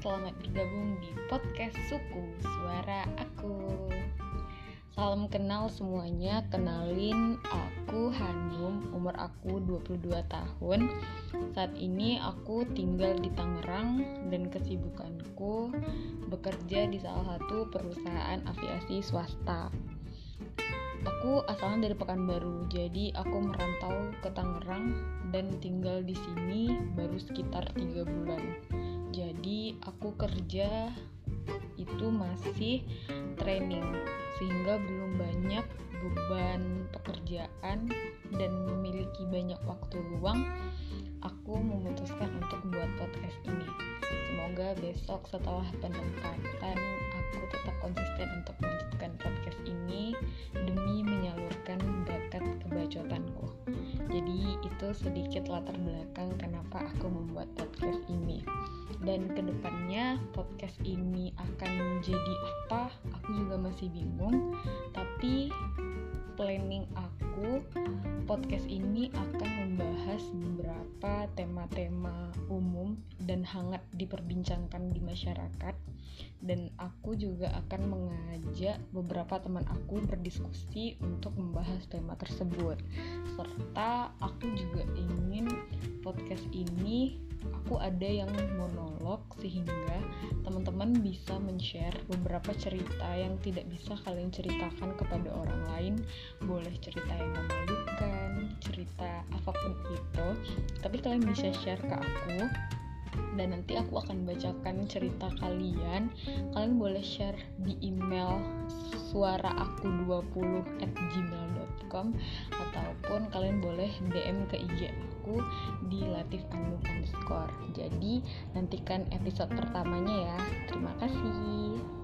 selamat bergabung di podcast Suku Suara Aku. Salam kenal semuanya, kenalin aku Hanum, umur aku 22 tahun. Saat ini aku tinggal di Tangerang dan kesibukanku bekerja di salah satu perusahaan aviasi swasta. Aku asalnya dari Pekanbaru, jadi aku merantau ke Tangerang dan tinggal di sini baru sekitar tiga bulan aku kerja itu masih training sehingga belum banyak beban pekerjaan dan memiliki banyak waktu luang aku memutuskan untuk membuat podcast ini. Semoga besok setelah penempatan aku tetap konsisten untuk melanjutkan podcast ini demi menyalurkan bakat kebacotanku. Jadi itu sedikit latar belakang kenapa aku membuat podcast ini dan ke depannya podcast ini akan menjadi apa aku juga masih bingung. Tapi planning aku podcast ini akan membahas beberapa tema-tema umum dan hangat diperbincangkan di masyarakat. Dan aku juga akan mengajak beberapa teman aku berdiskusi untuk membahas tema tersebut. Serta aku juga ingin podcast ini aku ada yang monolog sehingga teman-teman bisa men-share beberapa cerita yang tidak bisa kalian ceritakan kepada orang lain. Boleh cerita yang memalukan cerita apa pun itu tapi kalian bisa share ke aku. Dan nanti aku akan bacakan cerita kalian. Kalian boleh share di email suara aku 20 at gmail.com ataupun kalian boleh DM ke IG aku di latif andung underscore. Jadi nantikan episode pertamanya ya. Terima kasih